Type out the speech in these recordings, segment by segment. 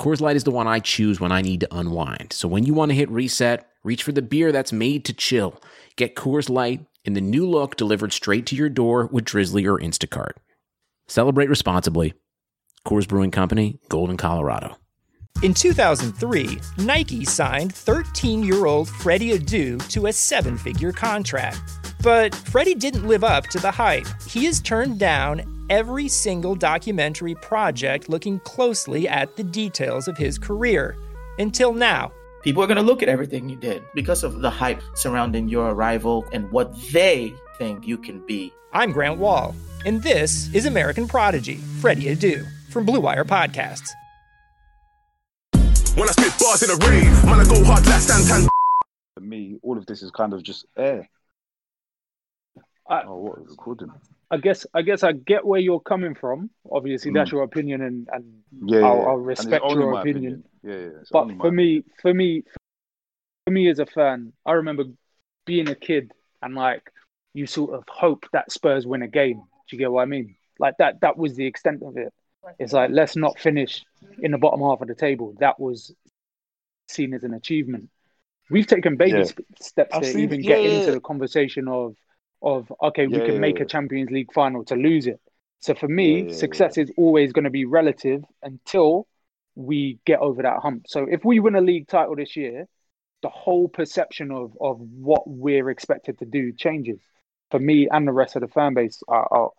Coors Light is the one I choose when I need to unwind. So when you want to hit reset, reach for the beer that's made to chill. Get Coors Light in the new look delivered straight to your door with Drizly or Instacart. Celebrate responsibly. Coors Brewing Company, Golden, Colorado. In 2003, Nike signed 13 year old Freddy Adu to a seven figure contract. But Freddy didn't live up to the hype. He has turned down every single documentary project looking closely at the details of his career. Until now. People are going to look at everything you did because of the hype surrounding your arrival and what they think you can be. I'm Grant Wahl, and this is American Prodigy, Freddy Adu, from Blue Wire Podcasts. When I spit bars in the rain, man, I go hard like Santan. For me, all of this is kind of just air. I, oh, what recording? I guess I guess I get where you're coming from. Obviously, that's mm. your opinion, and, and Yeah, yeah, I'll, yeah. I'll respect only your my opinion. Yeah, yeah. But only my for me, for me, for me as a fan, I remember being a kid and like you sort of hope that Spurs win a game. Do you get what I mean? Like that. That was the extent of it. It's like let's not finish in the bottom half of the table. That was seen as an achievement. We've taken baby Yeah. steps I've to seen- even get yeah, yeah, into the conversation of of okay, we can yeah, make yeah. a Champions League final to lose it. So for me, Yeah, yeah, success is always going to be relative until we get over that hump. So if we win a league title this year, the whole perception of of what we're expected to do changes. For me and the rest of the fan base, I, I'll,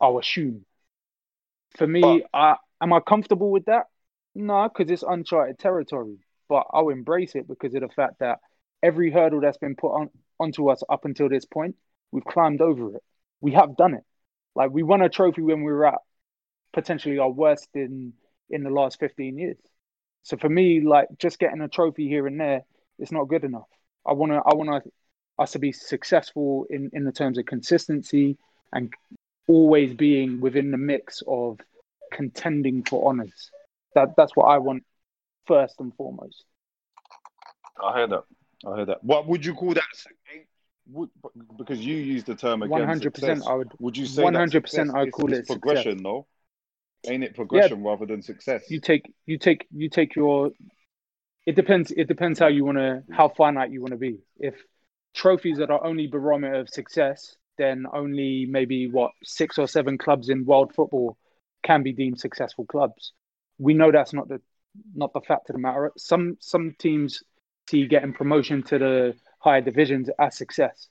I'll assume. For me, I, am I comfortable with that? No, because it's uncharted territory. But I'll embrace it because of the fact that every hurdle that's been put on onto us up until this point, we've climbed over it. We have done it. Like we won a trophy when we were at potentially our worst in in the last 15 years. So for me, like just getting a trophy here and there, it's not good enough. I wanna I wanna us to be successful in, in the terms of consistency and always being within the mix of contending for honors. That that's what I want first and foremost. I heard that. I heard that. What would you call that? Would, because you use the term again. 100%, I would- Would you say 100% I'd call is it success. progression? No, ain't it progression rather than success? You take you take you take your it depends it depends how you wanna how finite you wanna be. If trophies that are the only barometer of success, then only maybe what six or seven clubs in world football can be deemed successful clubs. We know that's not the not the fact of the matter. Some some teams see getting promotion to the higher divisions as success,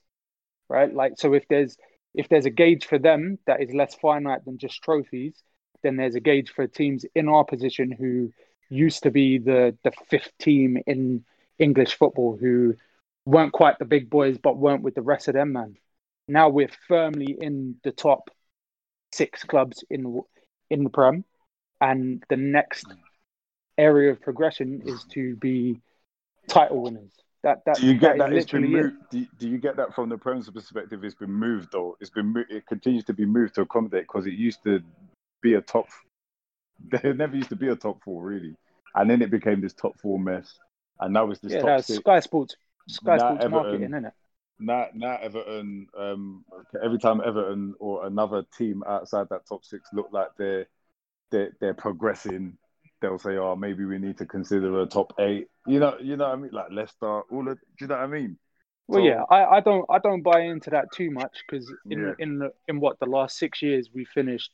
right? Like so, if there's if there's a gauge for them that is less finite than just trophies, then there's a gauge for teams in our position who used to be the the fifth team in English football who weren't quite the big boys but weren't with the rest of them man. Now we're firmly in the top six clubs in in the Prem, and the next area of progression is to be title winners. That that Do you get that? It's been it. moved. Do you, do you get that from the Prem's perspective? It's been moved though. It's been. mo- It continues to be moved to accommodate because it used to be a top. There never used to be a top four really, and then it became this top four mess, and now it's this Yeah, top six. Sky Sports Sky Now Sports Everton- marketing, isn't it? Now, now Everton. Um, every time Everton or another team outside that top six look like they're they're, they're progressing, they'll say, "Oh, maybe we need to consider a top eight. You know, you know what I mean? Like Leicester, all of. Do you know what I mean? Well, So- yeah, I, I don't I don't buy into that too much because in Yeah. in the, in what the last six years we finished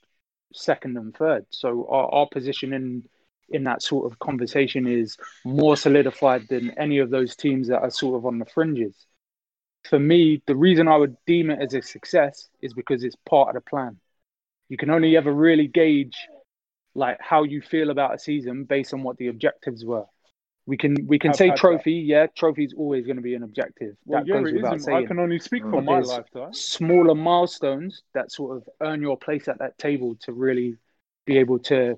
second and third, so our, our position in in that sort of conversation is more solidified than any of those teams that are sort of on the fringes. For me, the reason I would deem it as a success is because it's part of the plan. You can only ever really gauge like how you feel about a season based on what the objectives were. We can we can I've say had that. trophy, yeah, trophy's always going to be an objective. Well, that yeah, goes it without isn't. I can only speak for my there's lifetime. Smaller milestones that sort of earn your place at that table to really be able to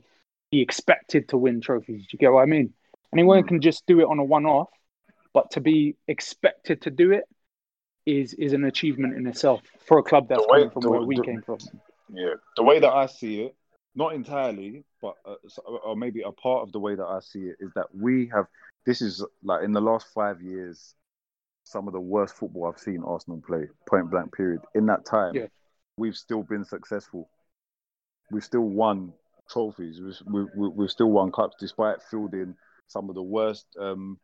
be expected to win trophies. Do you get what I mean? Anyone hmm. can just do it on a one-off, but to be expected to do it is is an achievement in itself for a club that's way- coming from the- where we the- came from. Yeah, the way that I see it, not entirely, but uh, or maybe a part of the way that I see it is that we have. This is like in the last five years, some of the worst football I've seen Arsenal play. Point blank. Period. In that time, Yeah. we've still been successful. We've still won trophies. We've, we, we, we've still won cups despite fielding some of the worst um,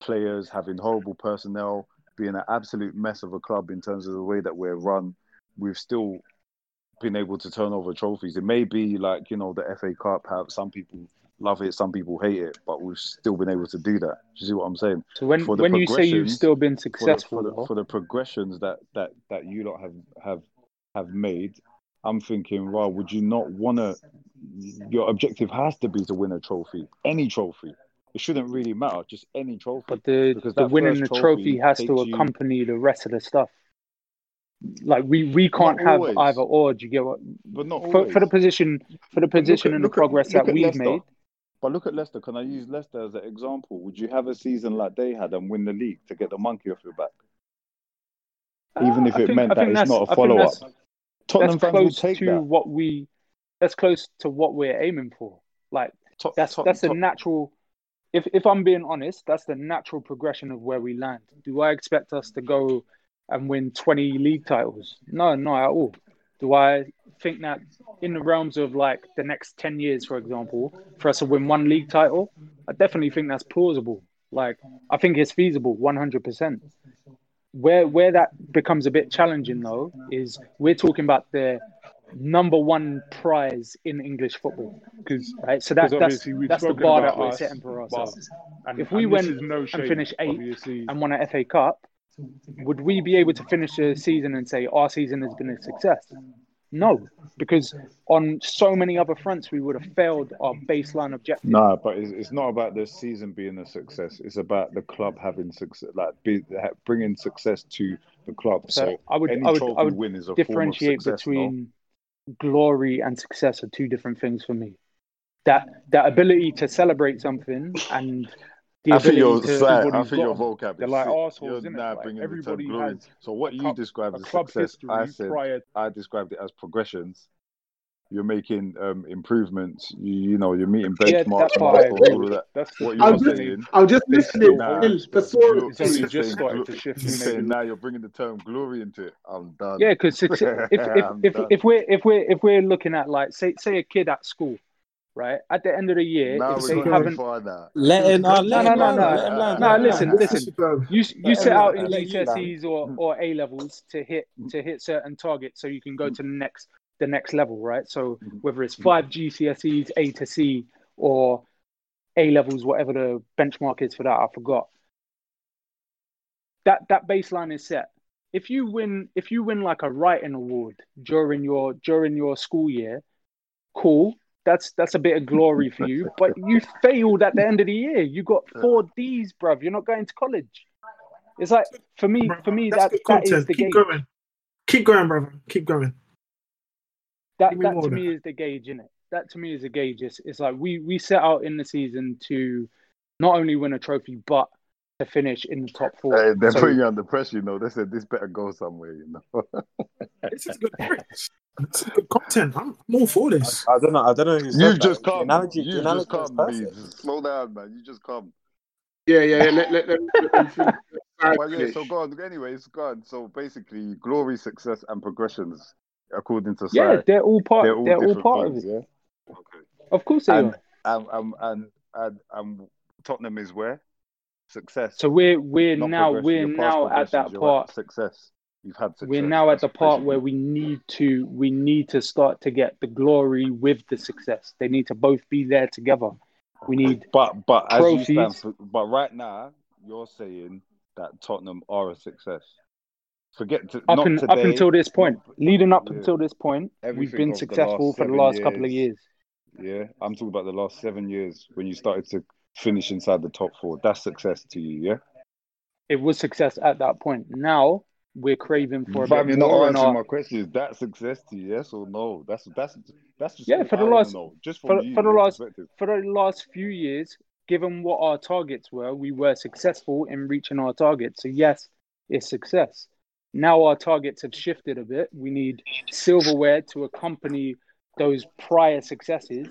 players, having horrible personnel, being an absolute mess of a club in terms of the way that we're run. We've still been able to turn over trophies. It may be like you know the FA Cup. How some people love it, some people hate it, but we've still been able to do that. Do you see what I'm saying? So when when you say you've still been For the, successful, for, the, for the progressions that that that you lot have have have made, I'm thinking, well, would you not want to? Your objective has to be to win a trophy, any trophy. It shouldn't really matter, just any trophy. but the because the winning the trophy trophy has to takes you- accompany the rest of the stuff. Like we we can't Not have always. either or. Do you get what? but not For, for the position for the position at- and the look at- progress that we've Leicester. made. But look at Leicester. Can I use Leicester as an example? Would you have a season like they had and win the league to get the monkey off your back? Even Uh, if it think- meant that it's not a follow up. Tottenham that's fans will close take to that. what we that's close to what we're aiming for like Tot- that's Tot- that's the Tot- natural if if i'm being honest that's the natural progression of where we land do i expect us to go and win 20 league titles no not at all do i think that in the realms of like the next 10 years for example for us to win one league title i definitely think that's plausible like i think it's feasible 100% where where that becomes a bit challenging though is we're talking about the number one prize in English football. Because Right, so that, that's that's the bar that we're us, setting for but- ourselves. and, If we and went this is no and finished eighth obviously. And won an FA Cup, would we be able to finish the season and say our season has been a success? No, because on so many other fronts we would have failed our baseline objective. No, but it's, it's not about the season being a success. It's about the club having success, like be, bringing success to the club. So So, I would I would I would win is a differentiate success, no? between glory and success are two different things for me. That that ability to celebrate something and I think ability your to side, I everybody's think your got 'em. vocab They're is like sick. arseholes, You're innit? now Like, bringing everybody the term glory. has So what you club- described as club success, history I said prior I described it as progressions. You're making um, improvements. You, you know, you're meeting Yeah, benchmarks, that's what I all of that. That's the What you're I'm just, saying, I'm just listening. still Nah. hold Still, but so, you're, It's only just saying started glo- to shift, You're saying now you're bringing the term glory into it. I'm done. Yeah, because if if if, I'm if, if we're if we're if we're looking at like say say a kid at school, right? At the end of the year, now if we're they going too haven't far now. Let him, uh, No, let no, him no, land, no. let him land. No, listen, land. listen. superb. You you set out in let. GCSEs or, or A levels to hit to hit certain targets so you can go to the next the next level, right? So whether it's five GCSEs, A to C, or A levels, whatever the benchmark is for that, I forgot. That that baseline is set. If you win if you win like a writing award during your during your school year, cool. That's that's a bit of glory for you. But you failed at the end of the year. You got four D's, bruv. You're not going to college. It's like for me, for me, That's that, good that is content. the Keep gauge. going. Keep going, brother. Keep going. That Give that more to me is the gauge, innit? That to me is the gauge. It's, it's like we we set out in the season to not only win a trophy, but to finish in the top four. Hey, they're So- putting you under pressure, you know. They said this better go somewhere, you know. This is good. This is good content. I'm, I'm all for this. I don't know. I don't know who You've that. just The come. analogy, You've just come, Slow down, man. You just come. Yeah, yeah, yeah. Let, let, let, let. Well, yeah, so go on. Anyways, go on. So basically, glory, success, and progressions, according to yeah, they're all part. they're all They're all different part of it. yeah? Okay. Of course they And, are. and, and, and, and, and Tottenham is where? Success. So we're we're now we're now at that progressions, you're part. Success. You've had success. We're now at the part where we need to we need to start to get the glory with the success. They need to both be there together. We need But but as you stand, for, but right now you're saying that Tottenham are a success. Forget to, up not and today, up until this point, leading up Yeah. until this point, we've been successful for the last couple of years. years. Yeah, I'm talking about the last seven years when you started to finish inside the top four. That's success to you, yeah. It was success at that point. Now we're craving for a Fam, bit you're not answering our, my question. Is that success to you? Yes or no? That's that's that's just Yeah, for the I last- know. just for, from you, for the last for the last few years, given what our targets were, we were successful in reaching our targets. So yes, it's success. Now our targets have shifted a bit. We need silverware to accompany those prior successes.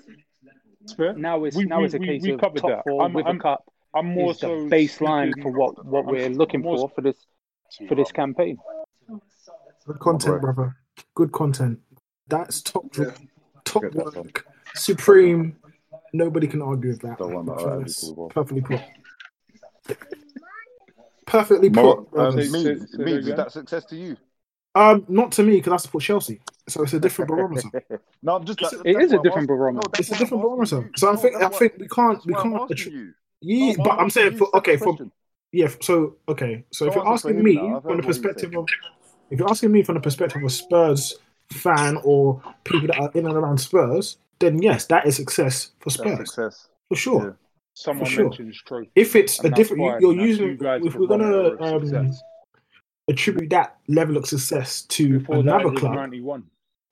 Fair. Now it's We- now we- it's a case we of covered top that. four I'm- with I'm- a cup. I'm more is the so baseline for what what I'm we're looking more for for this for this campaign. Good content, brother. Good content. That's top top Get that one. work. Supreme. Nobody can argue with that. One that I fellas. agree with. Perfectly put. Perfectly Mo- put. um, brothers. me, say- me, say that is again. that success to you? Um, not to me because I support Chelsea, so it's a different barometer. no, I'm just. It's- that- It a different asking- barometer. No, It's a different I'm barometer. you. So I think I think we can't we can't. attri- you. yeah, No, but I'm saying for okay for question. Yeah. So okay, so if you're asking me now. From the you perspective of if you're asking me from the perspective of a Spurs fan or people that are in and around Spurs, then yes, that is success for Spurs success. for sure. Yeah. Someone For sure. mentions trophy. If it's a different, you're using. you If we're gonna um, attribute that level of success to Before another club, 91.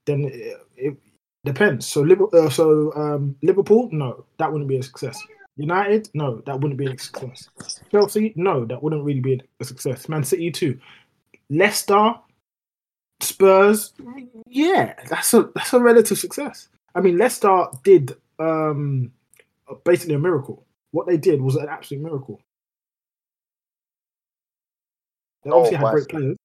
then it, it depends. So Liverpool, uh, so um, Liverpool, no, that wouldn't be a success. United, no, that wouldn't be a success. Chelsea, no, that wouldn't really be a success. Man City too. Leicester, Spurs, yeah, that's a that's a relative success. I mean, Leicester did um, basically a miracle. What they did was an absolute miracle. They Oh, obviously had great players.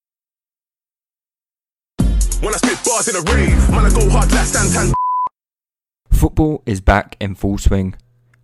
When I spit bars in a rave, man, I go hard like Santan. Football is back in full swing.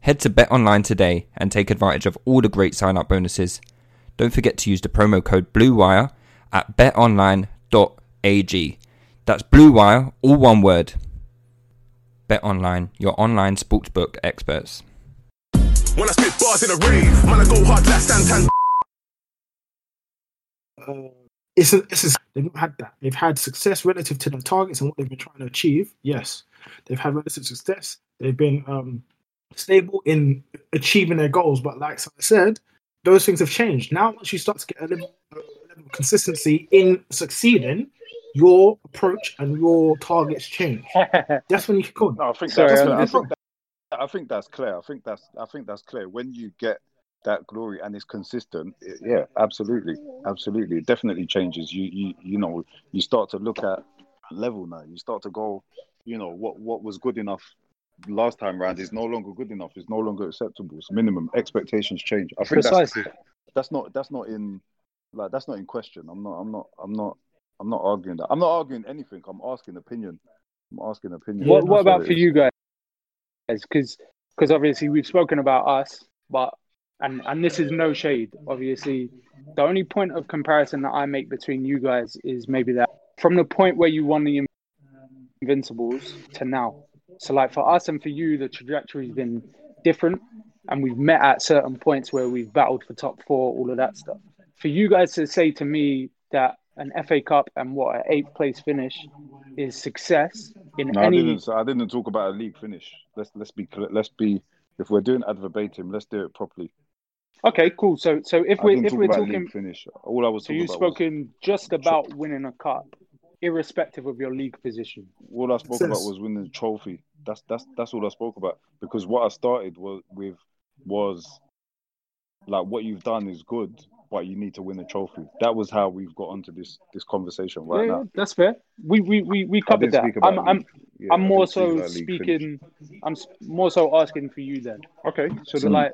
Head to BetOnline today and take advantage of all the great sign up bonuses. Don't forget to use the promo code BLUEWIRE at betonline.ag. That's BLUEWIRE, all one word. BetOnline, your online sportsbook experts. When I spit bars in a rave, man, I go hard like Santan. uh, it's a, it's a, they've not had that. They've had success relative to their targets and what they've been trying to achieve. Yes, they've had relative success. They've been um, stable in achieving their goals. But like I said, those things have changed. Now, once you start to get a level, a level of consistency in succeeding, your approach and your targets change. That's when you kick on. No, I think Sorry, that's I'm clear. I think, that, I think that's clear. I think that's I think that's clear. When you get that glory and it's consistent, it- yeah, absolutely, absolutely, it definitely changes. You you you know you start to look at level now. You start to go, you know what what was good enough last time round is no longer good enough. It's no longer acceptable. It's minimum expectations change. I think Precisely. that's not that's not in like that's not in question. I'm not I'm not I'm not I'm not arguing that. I'm not arguing anything. I'm asking opinion. I'm asking opinion. What, what about for is. you guys? Because because obviously we've spoken about us, but and and this is no shade. Obviously, the only point of comparison that I make between you guys is maybe that from the point where you won the Invincibles to now. So like for us and for you, the trajectory's been different, and we've met at certain points where we've battled for top four, all of that stuff. For you guys to say to me that an FA Cup and what an eighth place finish is success in No, I any didn't. I didn't talk about a league finish. Let's let's be clear- let's be. If we're doing ad verbatim, let's do it properly. Okay, cool. So, so if I we're if talk we're about talking, league finish. All I was so talking you've about was spoken just about winning a cup, irrespective of your league position. all I spoke about was winning the trophy. That's that's that's all I spoke about. Because what I started was with was like what you've done is good, but you need to win a trophy. That was how we've got onto this this conversation right yeah, now. that's fair. We we we, we covered that. I'm I'm. Yeah, I'm more so about league finish. speaking. I'm more so asking for you then. Okay, so So the, like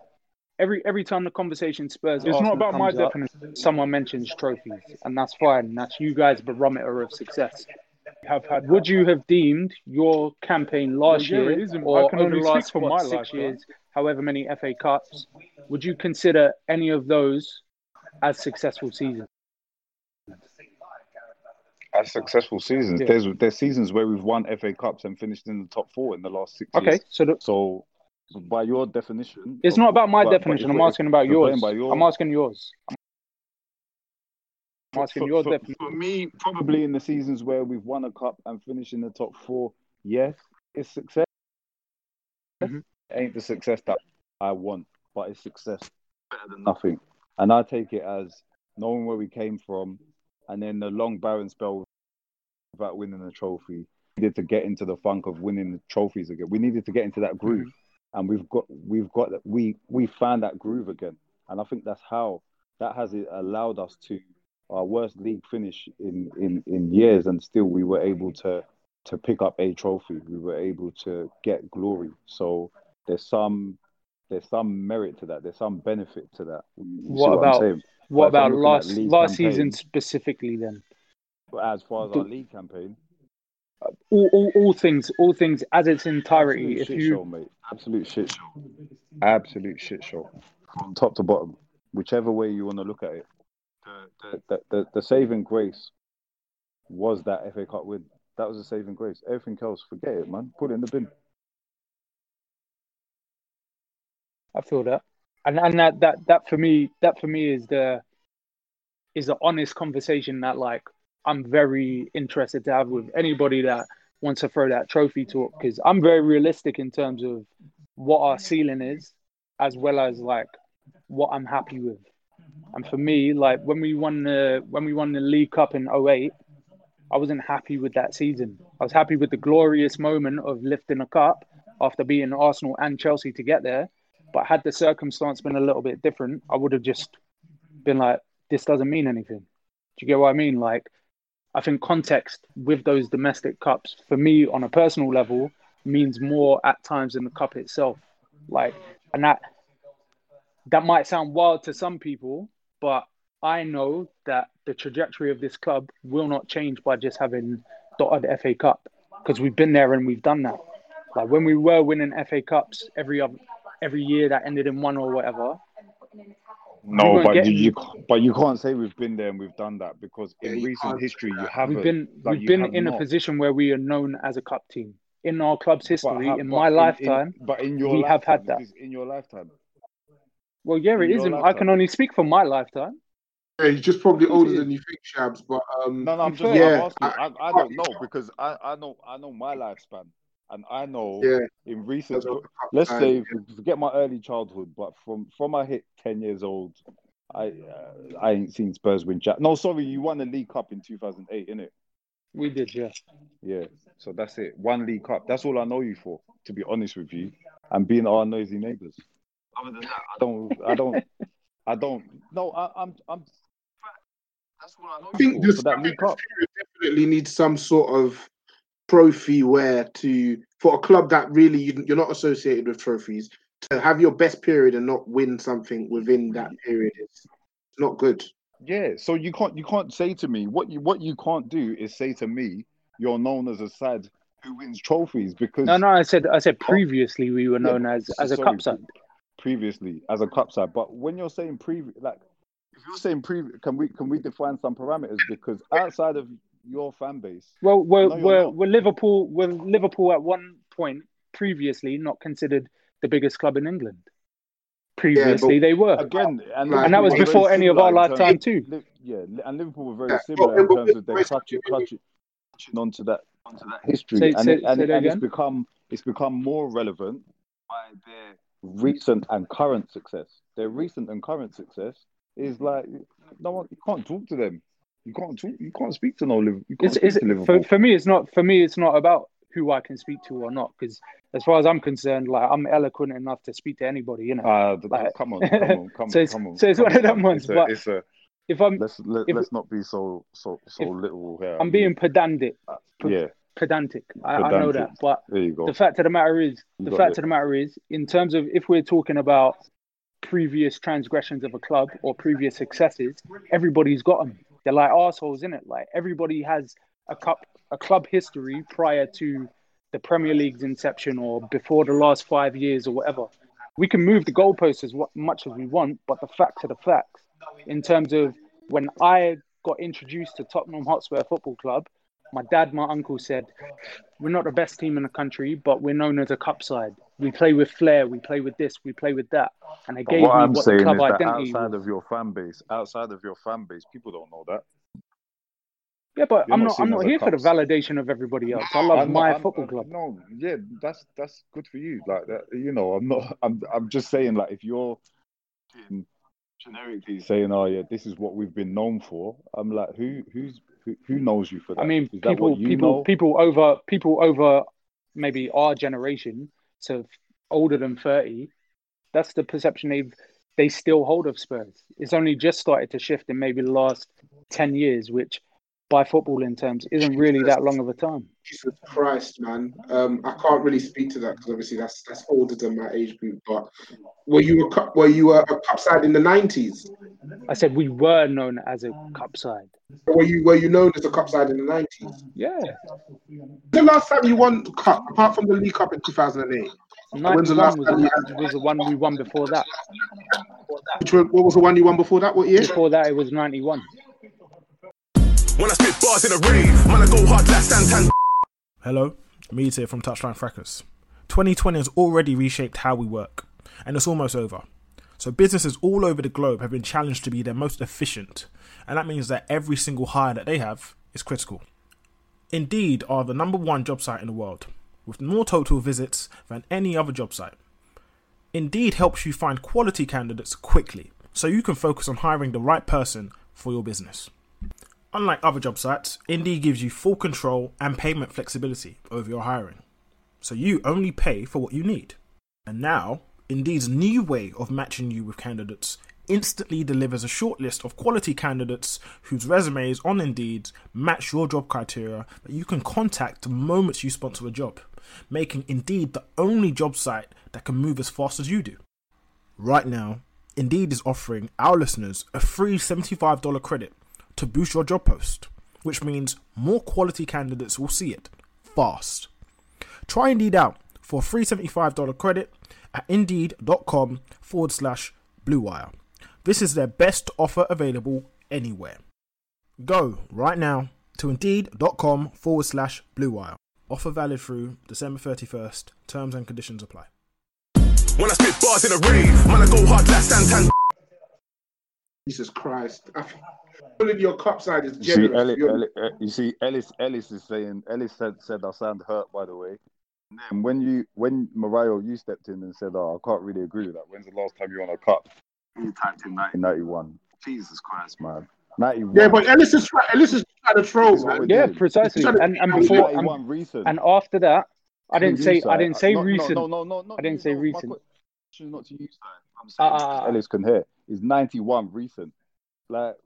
every every time the conversation Spurs, it's not about my up, definition. someone mentions trophies, and that's fine. That's you guys' barometer of success. Have had Would you have deemed your campaign last Well, yeah, year it isn't. I or can over only the speak last for what, my six lifetime. years, however many FA Cups, would you consider any of those as successful seasons? as successful seasons. Yeah. There's there's seasons where we've won FA Cups and finished in the top four in the last six Okay, years. so the, So by your definition, it's not about my but definition. if I'm asking about yours. by your- I'm asking yours. I'm asking for, your for- definition. for me, probably in the seasons where we've won a cup and finished in the top four, yes, it's success. Mhm. Ain't the success that I want, but it's success better than nothing. And I take it as knowing where we came from, and then the long barren spell without winning a trophy. We needed to get into the funk of winning the trophies again. We needed to get into that groove, and we've got we've got that we we found that groove again. And I think that's how that has allowed us to our worst league finish in, in, in years, and still we were able to to pick up a trophy. We were able to get glory. So there's some there's some merit to that. There's some benefit to that. See What about what But about last last campaign- season specifically? Then as far as our league campaign, all, all, all things all things as its entirety. absolute If shit you show, mate. Absolute shit show. Absolute shit show from top to bottom, whichever way you want to look at it. The, the, the, the saving grace was that FA Cup win. That was a saving grace. Everything else, forget it, man. Put it in the bin. I feel that, and and that that that for me that for me is the is the honest conversation that like I'm very interested to have with anybody that wants to throw that trophy talk because I'm very realistic in terms of what our ceiling is, as well as like what I'm happy with. And for me, like when we won the when we won the League Cup in 08, I wasn't happy with that season. I was happy with the glorious moment of lifting a cup after beating Arsenal and Chelsea to get there. But had the circumstance been a little bit different, I would have just been like, this doesn't mean anything. Do you get what I mean? Like, I think context with those domestic cups, for me on a personal level, means more at times than the cup itself. Like, and that that might sound wild to some people, but I know that the trajectory of this club will not change by just having odd FA Cup because we've been there and we've done that. Like when we were winning FA Cups every other, every year that ended in one or whatever. No, but getting- you, you but you can't say we've been there and we've done that because in recent history you haven't. We've been Like, we've been have in a position where we are known as a cup team in our club's history. ha- in but my in- lifetime, but in your we have lifetime, had that. In your lifetime, well, yeah, in it your isn't. I can only speak for my lifetime. Yeah, he's just probably older than you think, Shabs. But um, No, no, I'm just be fair, I'm asking. I, I don't know because I, I know I know my lifespan, and I know yeah, in recent. because of the cup Let's time, say yeah. forget my early childhood, but from from I hit ten years old, I uh, I ain't seen Spurs win. Jack. No, sorry, you won the League Cup in 2008, innit? We did, yeah. Yeah. So that's it. One League Cup. That's all I know you for, to be honest with you, and being our noisy neighbours. Other than that, I don't. I don't. I don't. No, I, I'm. I'm. That's all I know I think you the for, for that League Cup. definitely needs some sort of trophy where to for a club that really you, you're not associated with trophies to have your best period and not win something within that period is it's not good. Yeah, so you can't you can't say to me what you what you can't do is say to me you're known as a sad who wins trophies because No, no, I said I said oh. previously we were Yeah, known as as a sorry, cup side. previously as a cup side, but when you're saying previous, like if you're saying previous, can we can we define some parameters because outside of your fan base, Well, we're No, you're we're, we're Liverpool. We're Liverpool at one point previously not considered the biggest club in England. Previously, they were. again, and, Right. And that was before any of our lifetime too. Li- yeah, and Liverpool were very Yeah. similar in terms of their but- clutching, clutching, clutching onto that onto that history, Say- and, say- it, and, say it- and it's become it's become more relevant by their recent and current success. Their recent and current success is like no one you can't talk to them. You can't talk. You can't speak to no Liverpool. You can't It's, it's, to Liverpool. for, for me, it's not for me. It's not about who I can speak to or not. Because as far as I'm concerned, like I'm eloquent enough to speak to anybody. You know. Uh, Like- come on, come on, come So on, come on. so it's come one of them ones, but it's a if I'm let's let, if- let's not be so so so little here. I'm being pedantic, yeah. pedantic. I, I know that, but There you go. the fact of the matter is, You the fact it. of the matter is, in terms of if we're talking about previous transgressions of a club or previous successes, everybody's got them. They're like assholes, in it. Like everybody has a cup, a club history prior to the Premier League's inception or before the last five years or whatever. We can move the goalposts as much as we want, but the facts are the facts. In terms of when I got introduced to Tottenham Hotspur Football Club, my dad, my uncle said, "We're not the best team in the country, but we're known as a cup side. We play with flair. We play with this. We play with that." And they But gave what me I'm what saying the is club that identity outside was. of your fan base, outside of your fan base, people don't know that. Yeah, but You're I'm not not. I'm not here for the validation of everybody else. I love I'm my football I'm- club. No, yeah, that's that's good for you. Like that, you know, I'm not. I'm I'm just saying, like, if you're generically saying, "Oh yeah, this is what we've been known for," I'm like, who who who, who knows you for that? I mean, is people, people, know? people over, people over, maybe our generation, so older than thirty. That's the perception they they still hold of Spurs. It's only just started to shift in maybe the last ten years, which, by football in terms, isn't really that long of a time. Jesus Christ, man. Um, I can't really speak to that because obviously that's that's older than my age group. But were you a cup? Were you a, a cup side in the nineties? I said we were known as a cup side. Were you were you known as a cup side in the nineties? Yeah, The last time you won cup, apart from the League Cup in two thousand and eight. When's the last was, time you the- was the one we won before that. Which what was the one you won before that? What year? Before that, it was ninety-one. When I spit bars in a rave, man, I go hard. Hello, Mead here from Touchline Fracas. 2020 has already reshaped how we work, and it's almost over. So, businesses all over the globe have been challenged to be their most efficient, and that means that every single hire that they have is critical. Indeed are the number one job site in the world, with more total visits than any other job site. Indeed helps you find quality candidates quickly, so you can focus on hiring the right person for your business. Unlike other job sites, Indeed gives you full control and payment flexibility over your hiring. So you only pay for what you need. And now, Indeed's new way of matching you with candidates instantly delivers a shortlist of quality candidates whose resumes on Indeed match your job criteria that you can contact the moment you sponsor a job, making Indeed the only job site that can move as fast as you do. Right now, Indeed is offering our listeners a free $75 credit to boost your job post, which means more quality candidates will see it fast. Try Indeed out for a free $75 credit at indeed.com forward slash Blue Wire. This is their best offer available anywhere. Go right now to indeed.com forward slash Blue Wire. Offer valid through December 31st. Terms and conditions apply. When I spit bars in a rave, man, I go hard like Santan. Jesus Christ. I feel Pulling your cup side is You see. Ellis, Ellis, uh, you see, Ellis, Ellis is saying. Ellis said, said I sound hurt. By the way, and then when you, when Mariah, you stepped in and said, "Oh, I can't really agree with that." When's the last time you won a cup? You typed in 1991. Jesus Christ, man. 91. Yeah, but Ellis is try- Ellis is trying to troll, This man. Yeah, doing. precisely. And and before and, recent. and after that, I didn't say I didn't say no, no, recent. No, no, no, no. I didn't say recent. not to you, Si. I'm saying Uh, uh, uh. Ellis can hear. Is 91 recent? Like,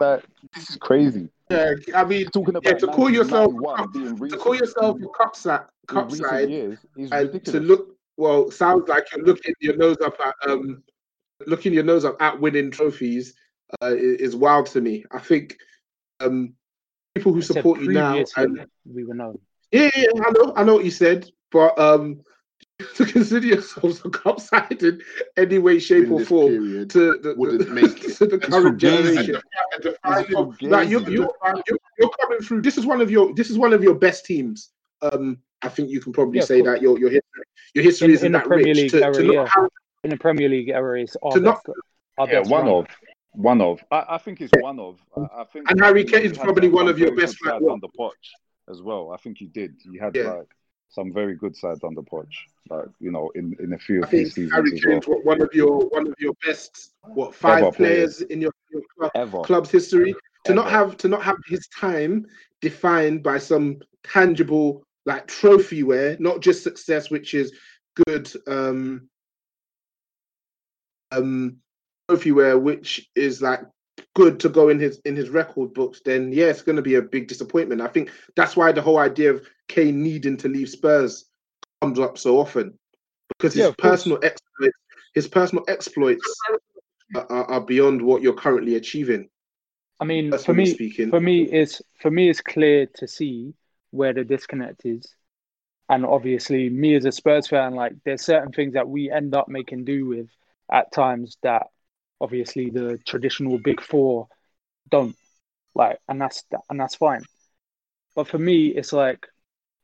like this is crazy. Yeah, I mean, Talking yeah, about to call yourself to call yourself a cup side, cup side, years and ridiculous. to look well sounds like you're looking your nose up at um looking your nose up at winning trophies uh, is wild to me. I think um people who I support you now and we were known. yeah, yeah, I know, I know what you said, but um to consider yourselves a cup side in any way, shape, in or form to the, wouldn't the, make to the It's current generation. and to find It's you- like you, fugazi. you, you're, you're coming through. This is one of your. This is one of your best teams. Um, I think you can probably Yeah, say that your your history your history In, isn't in that Premier rich. League To, era, to yeah. have, In the Premier League era, it's our To not- best. Our yeah, one run. of, one of. I, I think it's one of. I, I think. And Harry Kane is probably one of your best, good like, sides what? as well. I think you did. You had Yeah. like some very good sides under Poch, like you know, in in a few I of these seasons Harry as well. One- of your one of your best what five Ever players players. in your, your club, Ever. club's history. To not have to not have his time defined by some tangible like trophy wear, not just success, which is good um um trophy wear, which is like good to go in his in his record books, then yeah, it's gonna be a big disappointment. I think that's why the whole idea of Kane needing to leave Spurs comes up so often. Because his Yeah, of course. personal exploits his personal exploits are, are, are beyond what you're currently achieving. I mean, for me, speaking. for me, it's for me, it's clear to see where the disconnect is, and obviously, me as a Spurs fan, like there's certain things that we end up making do with at times that, obviously, the traditional big four don't. Like, and that's and that's fine. But for me, it's like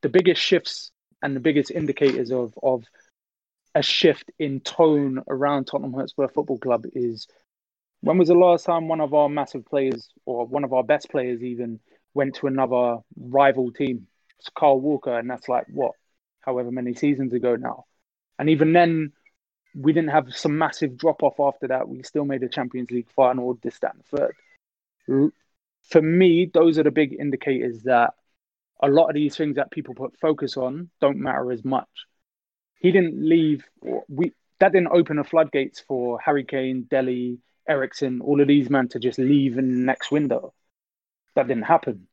the biggest shifts and the biggest indicators of of a shift in tone around Tottenham Hotspur Football Club is when was the last time one of our massive players or one of our best players even went to another rival team? It's Kyle Walker, and that's like what, however many seasons ago now. And even then, we didn't have some massive drop off after that. We still made a Champions League final, this, that, and third. For me, those are the big indicators that a lot of these things that people put focus on don't matter as much. He didn't leave. We that didn't open the floodgates for Harry Kane, Dele, Eriksen, all of these men to just leave in the next window. That didn't happen.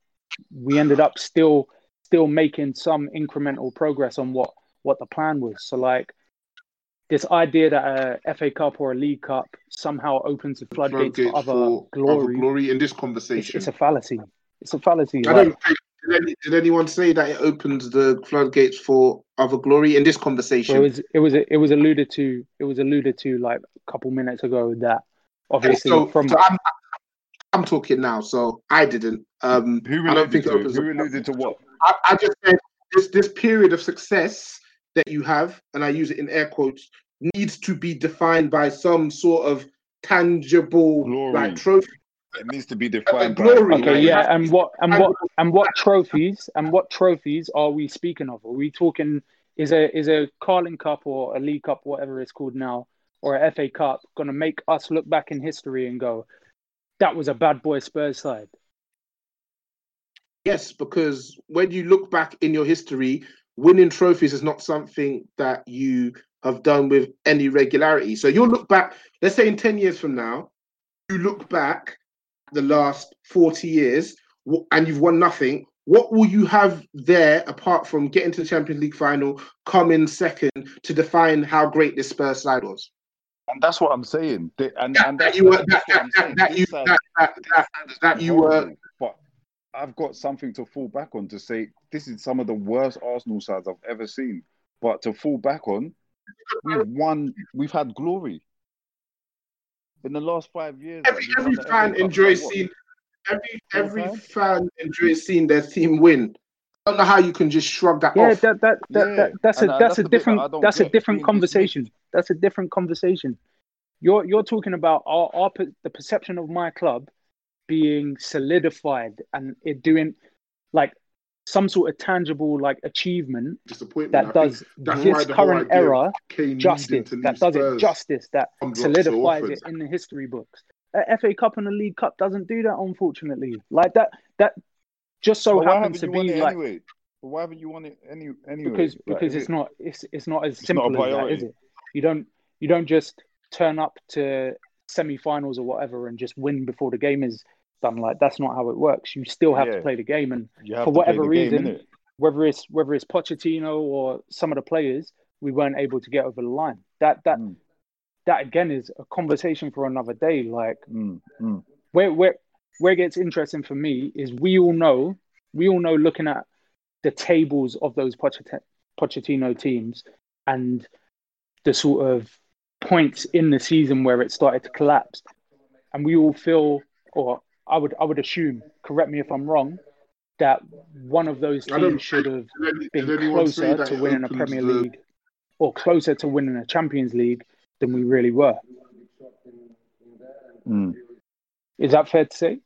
We ended up still still making some incremental progress on what what the plan was. So like this idea that a FA Cup or a League Cup somehow opens the floodgates, Floodgates for other for glory. other glory in this conversation. it's a fallacy. It's a fallacy. I like- don't think, did, any, did anyone say that it opens the floodgates for other glory in this conversation? Well, it was it was it was alluded to it was alluded to like a couple minutes ago that obviously so, from so I'm, I'm talking now, so I didn't. Um, Who I don't alluded think it to? opens Who the alluded to what? I, I just said this this period of success that you have, and I use it in air quotes, needs to be defined by some sort of tangible Glory. like trophy. It needs to be uh, defined by glory. okay yeah and what and what and- and what trophies and what trophies are we speaking of? Are we talking is a is a Carling Cup or a League Cup whatever it's called now or a FA Cup going to make us look back in history and go that was a bad boy Spurs side? Yes, because when you look back in your history, winning trophies is not something that you have done with any regularity. So you'll look back, let's say in 10 years from now, you look back the last 40 years and you've won nothing. What will you have there apart from getting to the Champions League final, coming second to define how great this Spurs side was? And that's what I'm saying. And, That, and that you were that, that, that, saying. that This you that, that, that, that you were But I've got something to fall back on to say this is some of the worst Arsenal sides I've ever seen. But to fall back on, we've won. We've had glory in the last five years. every like, every won the FA fan enjoys like, seeing every Every every fan? fan enjoys seeing their team win. I don't know how you can just shrug that Yeah, off. that that that, Yeah, that that's a and, uh, that's that's a the that different I that's a different between conversation. That's a different conversation. You're you're talking about our, our the perception of my club being solidified and it doing like some sort of tangible like achievement Disappointment. I that does this current idea era justice. That leave does it justice. That comes up so solidifies it in the history books. Uh, a FA Cup and a League Cup doesn't do that, unfortunately. Like that that just so But why happens to be it like anyway? But why haven't you won it any anyway? because Like, because it's it- not it's it's not as It's not simple as that, priority. is it? You don't you don't just turn up to semi-finals or whatever and just win before the game is done. Like that's not how it works. You still have to play the game, and for whatever the game, reason, whether it's whether it's Pochettino or some of the players, we weren't able to get over the line. That that Mm. that again is a conversation for another day. Like Mm, mm. where where where it gets interesting for me is we all know we all know looking at the tables of those Pochett- Pochettino teams and the sort of points in the season where it started to collapse, and we all feel, or I would I would assume, correct me if I'm wrong, that one of those teams should have Did, been did closer to winning a Premier the- League or closer to winning a Champions League than we really were. Mm, Is that fair to say?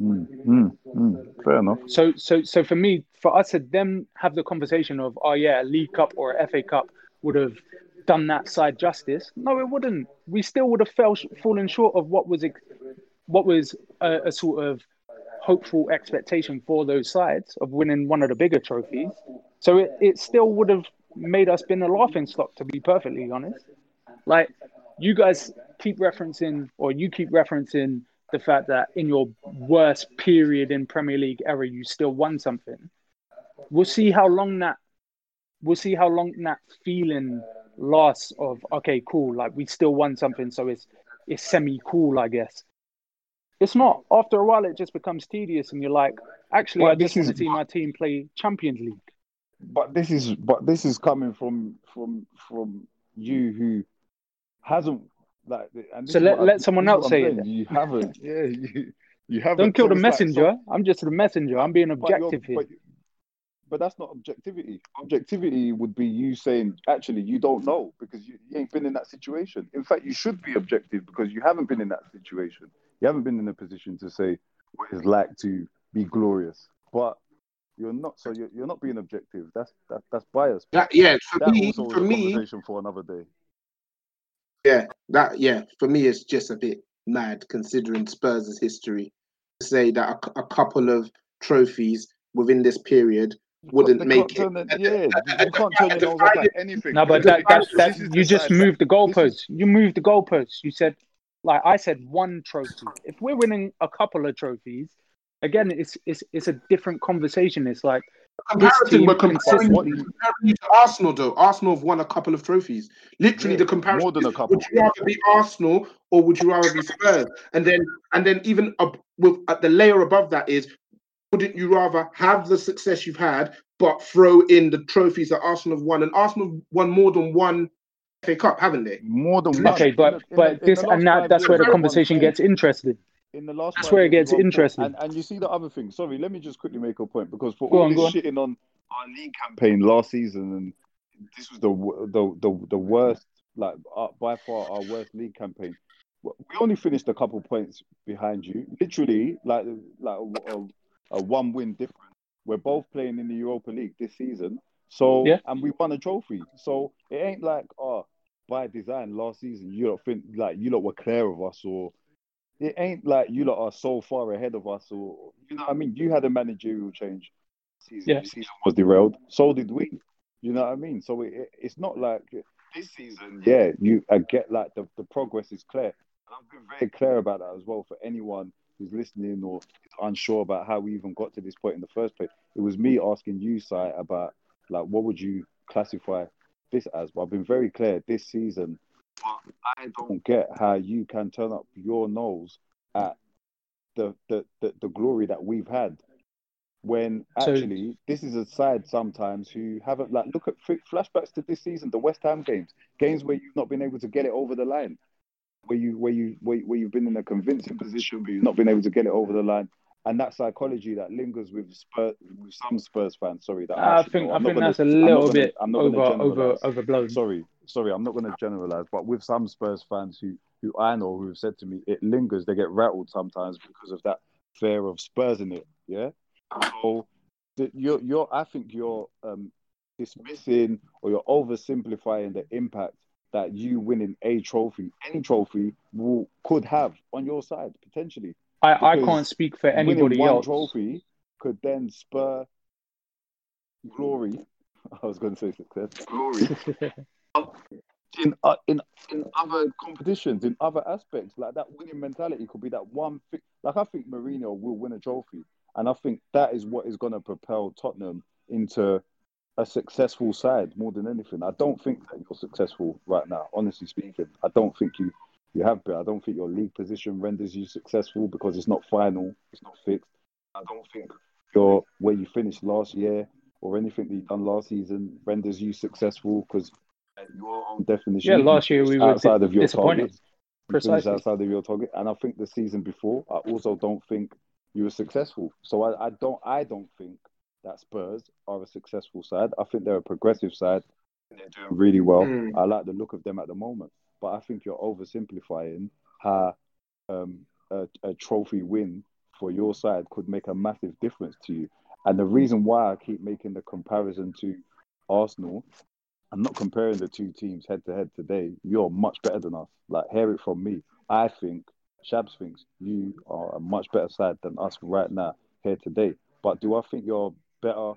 mm, mm, mm. Fair enough. So, so, so for me, for us to then have the conversation of, oh yeah, a League Cup or a FA Cup would have done that side justice. No, it wouldn't. We still would have fell fallen short of what was ex- what was a, a sort of hopeful expectation for those sides of winning one of the bigger trophies. So it, it still would have made us been a laughing stock, to be perfectly honest. Like you guys keep referencing, or you keep referencing the fact that in your worst period in Premier League era, you still won something. We'll see how long that we'll see how long that feeling lasts of okay, cool, like we still won something, so it's it's semi cool, I guess. It's not. After a while, it just becomes tedious, and you're like, actually, I just want to see my team play Champions League. But this is but this is coming from from from you who hasn't like. And So is let- I- let someone else say it. You haven't. Yeah. You, You haven't. Don't kill the it's like- messenger. so- I'm just the messenger. I'm being but objective here. But, but that's not objectivity. Objectivity would be you saying, actually, you don't know because you, you ain't been in that situation. In fact, you should be objective because you haven't been in that situation. You haven't been in a position to say what it's like to be glorious. But you're not. So you're, you're not being objective. That's that, that's bias. That, yeah, for that me, also for a me, conversation for another day. yeah, that yeah, for me, it's just a bit mad considering Spurs' history. To say that a, a couple of trophies within this period wouldn't make it. turn it, yeah, you can't turn your nose up at anything. No, but This that, is- that, this you just side- moved the this goalposts. You moved the goalposts. You said, like I said, one trophy. If we're winning a couple of trophies, again, it's it's it's a different conversation. It's like Comparison, we're comparing, consistently. comparing you to Arsenal, though. Arsenal have won a couple of trophies. Literally, Yeah, the comparison more than a is, couple. would you rather be Arsenal or would you rather be Spurs? And then, and then even up with at the layer above that is, wouldn't you rather have the success you've had, but throw in the trophies that Arsenal have won? And Arsenal won more than one FA Cup, haven't they? More than one. Okay, but the- but in this and that that's where the conversation gets interesting. in the last That's where it gets we've won four. interesting. And, and you see the other thing. Sorry, let me just quickly make a point because for Go all on, this go on. shitting on our league campaign last season, and this was the the the, the worst, like uh, by far our worst league campaign. We only finished a couple points behind you, literally like like a, a, a one win difference. We're both playing in the Europa League this season, so Yeah. and we won a trophy. So it ain't like oh by design last season you lot think like you lot were clear of us or it ain't like you lot are so far ahead of us or you know what I mean? You had a managerial change. Season Yeah. season was derailed. So did we. You know what I mean? So it, it's not like this season yeah you I get like the, the progress is clear. And I've been very clear about that as well for anyone who's listening or is unsure about how we even got to this point in the first place. It was me asking you Si about like what would you classify this as but I've been very clear this season but I don't get how you can turn up your nose at the the, the, the glory that we've had. When So- actually this is a side sometimes who haven't like look at flashbacks to this season the West Ham games games where you've not been able to get it over the line. Where you where you where, where you've been in a convincing position but you've not been able to get it over the line and that psychology that lingers with Spurs with some Spurs fans sorry that I think. I think gonna- that's a little gonna- bit over over overblown. sorry, sorry, I'm not going to generalize, but with some Spurs fans who who I know who have said to me, it lingers. They get rattled sometimes because of that fear of Spurs in it. Yeah. So the, you're you're I think you're um, dismissing or you're oversimplifying the impact that you winning a trophy, any trophy, will could have on your side potentially. I, I can't speak for winning anybody one else. trophy could then spur glory. I was going to say success. Glory in uh, in in other competitions, in other aspects, like that winning mentality could be that one thing. Like I think Mourinho will win a trophy, and I think that is what is going to propel Tottenham into a successful side more than anything. I don't think that you're successful right now, honestly speaking. I don't think you you have been. I don't think your league position renders you successful because it's not final, it's not fixed. I don't think your where you finished last year or anything that you've done last season renders you successful because your own definition. Yeah, last year we were outside di- of your. You finished Precisely. outside of your target, and I think the season before, I also don't think you were successful. So I, I don't, I don't think that Spurs are a successful side. I think they're a progressive side. They're doing really well. Mm. I like the look of them at the moment, but I think you're oversimplifying how um, a, a trophy win for your side could make a massive difference to you. And the reason why I keep making the comparison to Arsenal, I'm not comparing the two teams head to head today. You're much better than us. Like, hear it from me. I think, Shabs thinks you are a much better side than us right now here today. But do I think you're better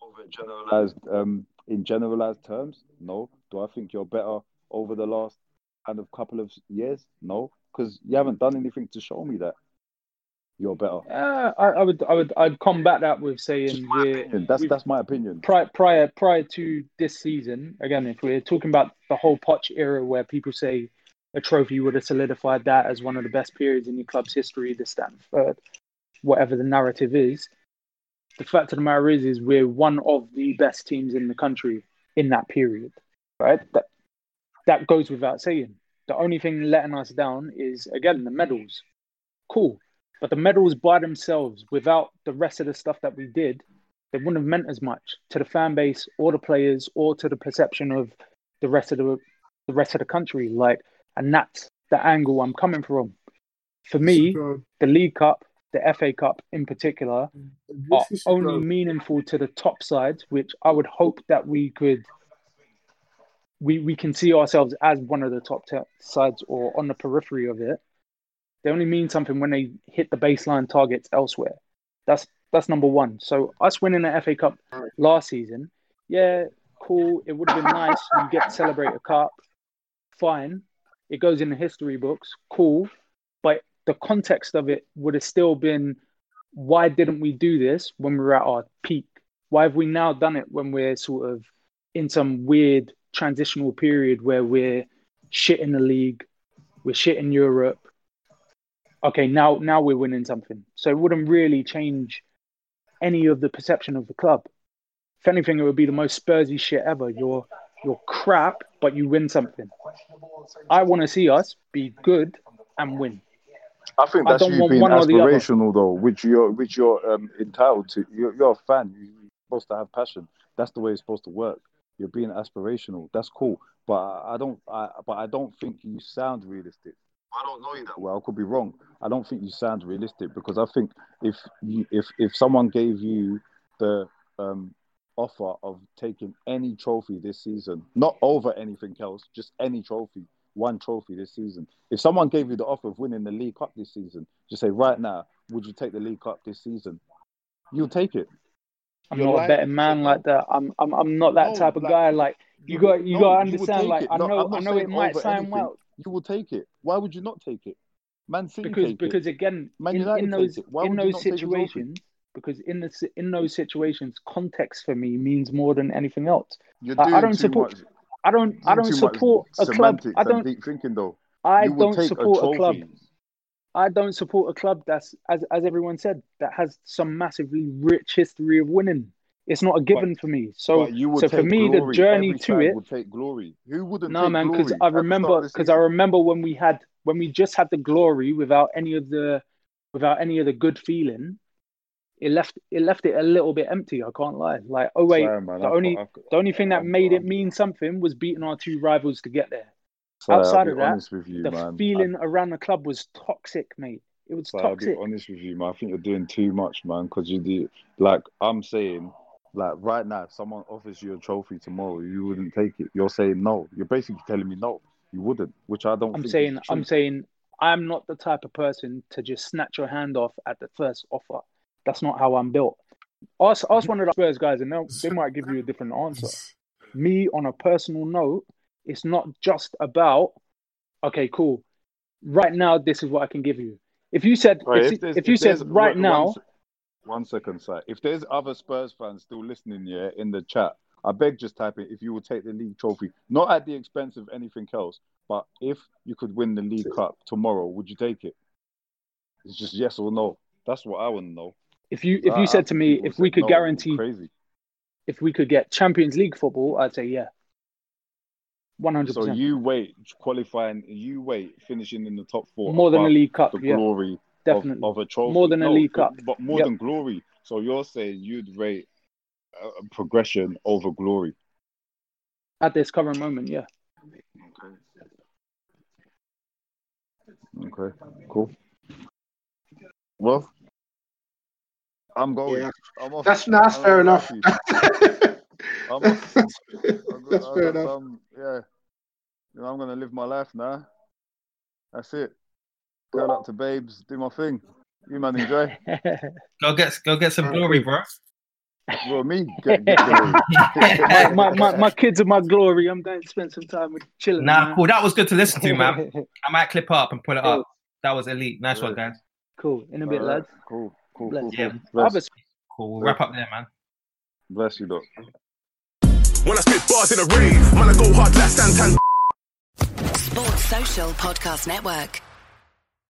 over generalized um, in generalized terms? No. Do I think you're better over the last kind of couple of years? No, because you haven't done anything to show me that you're better. Uh, I, I would, I would, I'd combat that with saying we're. That's that's my opinion. prior prior prior to this season. Again, if we're talking about the whole Poch era, where people say a trophy would have solidified that as one of the best periods in your club's history, this, that, third, whatever the narrative is. The fact of the matter is, is we're one of the best teams in the country in that period, right? That that goes without saying. The only thing letting us down is again the medals. cool. But the medals by themselves, without the rest of the stuff that we did, they wouldn't have meant as much to the fan base or the players or to the perception of the rest of the the rest of the country. Like, and that's the angle I'm coming from. For me, the League Cup, the FA Cup in particular, are only meaningful to the top sides, which I would hope that we could we we can see ourselves as one of the top te- sides or on the periphery of it. They only mean something when they hit the baseline targets elsewhere. That's that's number one. So us winning the FA Cup last season, yeah, cool. It would have been nice. You get to celebrate a cup, fine. It goes in the history books, cool. But the context of it would have still been, why didn't we do this when we were at our peak? Why have we now done it when we're sort of in some weird transitional period where we're shit in the league, we're shit in Europe. Okay, now now we're winning something. So it wouldn't really change any of the perception of the club. If anything, it would be the most Spursy shit ever. You're you're crap, but you win something. I want to see us be good and win. I think that's don't you being one or the other. aspirational, though, which you're which you're um, entitled to. You're, you're a fan. You're supposed to have passion. That's the way it's supposed to work. You're being aspirational. That's cool, but I don't. I but I don't think you sound realistic. I don't know you that well. I could be wrong. I don't think you sound realistic because I think if you if if someone gave you the um, offer of taking any trophy this season, not over anything else, just any trophy, one trophy this season. If someone gave you the offer of winning the League Cup this season, just say right now, would you take the League Cup this season? You'll take it. I'm You're not a betting man like that. I'm I'm I'm not that No, type of like, guy. Like you you got you no, got to understand. Like it. I know I'm I know it might sound anything. well You will take it. Why would you not take it? Man City because because it. again Man in, in those in those not take the trophy? situations because in the in those situations context for me means more than anything else. You're I, doing I don't too support. much. I don't. I don't support a club. I don't. deep thinking though. I don't support a club. I don't support a club that's as as everyone said that has some massively rich history of winning. It's not a given for me. So you so for me glory. the journey Every to it would take glory. Who wouldn't No take man, because I remember start of the because I remember when we had when we just had the glory without any of the without any of the good feeling, it left it left it a little bit empty. I can't lie. Like oh wait, Sorry, man, the I only can't- the only thing that made it mean something was beating our two rivals to get there. Sorry, I'll Outside of that, with you, the man. I- feeling around the club was toxic, mate. It was So I'll be honest with you, man. I think you're doing too much, man. Because you do, like I'm saying, like right now, if someone offers you a trophy tomorrow, you wouldn't take it. You're saying no. You're basically telling me no, you wouldn't, which I don't. I'm think saying I'm saying I'm not the type of person to just snatch your hand off at the first offer. That's not how I'm built. Ask ask one of the Spurs guys, and they'll- they might give you a different answer. Me, on a personal note, it's not just about okay, cool. Right now, this is what I can give you. If you said Right, if, there's- if you said right one- now, one second, sir. If there's other Spurs fans still listening, yeah, in the chat, I beg just type it. if you will take the league trophy, not at the expense of anything else, but if you could win the League Cup tomorrow, would you take it? It's just yes or no. That's what I want to know. if you if you I said to me if we could no, guarantee crazy. if we could get Champions League football, I'd say yeah, one hundred So you wait qualifying, you wait finishing in the top four More than a League Cup, the yeah. glory of- Definitely. of, a trophy. More than a League Cup. but more Yep. than glory. So you're saying you'd rate uh, progression over glory. At this current moment, yeah. Okay, cool. Well, I'm going. Yeah. I'm off. That's that's fair enough. happy. I'm that's I've got, that's I've fair got enough. some, yeah. You know, I'm gonna live my life now. That's it. Girl up to babes, do my thing. You man enjoy. Go get go get some glory, bro. Well, me get, get glory. my, my, my, my kids are my glory. I'm going to spend some time with chilling. Nah, man. cool. That was good to listen to, man. I might clip up and put it up. That was elite. Nice one, guys. Cool. In a bit, Alright, lads. Cool, cool, Bless. cool. Yeah. cool. Bless, Cool. We'll wrap up there, man. bless you, doc. When I spit bars in the rain, man, I go hard like Santan. Sports Social Podcast Network.